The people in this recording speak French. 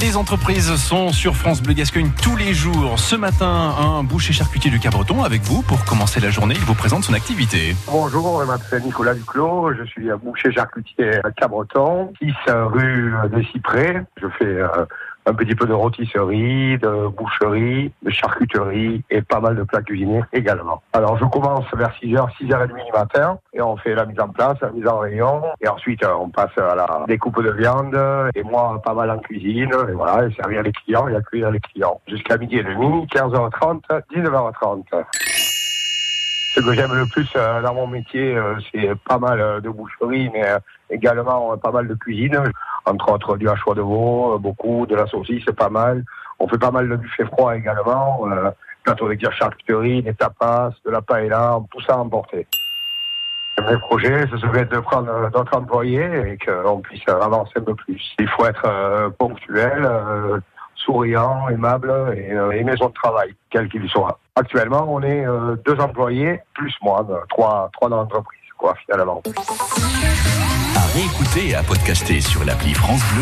Les entreprises sont sur France Bleu Gascogne tous les jours. Ce matin, un boucher charcutier du Cabreton avec vous pour commencer la journée. Il vous présente son activité. Bonjour, je m'appelle Nicolas Duclos. Je suis boucher charcutier à Cabreton, 6 rue des Cyprès. Je fais euh, un petit peu de rôtisserie, de boucherie, de charcuterie et pas mal de plats cuisinés également. Alors je commence vers 6h, 6h30 du matin et on fait la mise en place, la mise en rayon et ensuite on passe à la découpe de viande et moi pas mal en cuisine et voilà, et servir les clients et accueillir les clients. Jusqu'à midi et demi, 15h30, 19h30. Ce que j'aime le plus euh, dans mon métier, euh, c'est pas mal euh, de boucherie, mais également pas mal de cuisine entre autres du hachois de veau, euh, beaucoup, de la saucisse, pas mal. On fait pas mal de buffet froid également, euh, plateau de charcuterie, des tapas, de la paella, tout ça emporté. Mes projets, ce serait de prendre d'autres employés et qu'on puisse avancer un peu plus. Il faut être euh, ponctuel, euh, souriant, aimable et aimer son travail, quel qu'il soit. Actuellement, on est deux employés, plus moi, trois, trois dans l'entreprise, quoi, à réécouter et à podcaster sur l'appli France Bleu.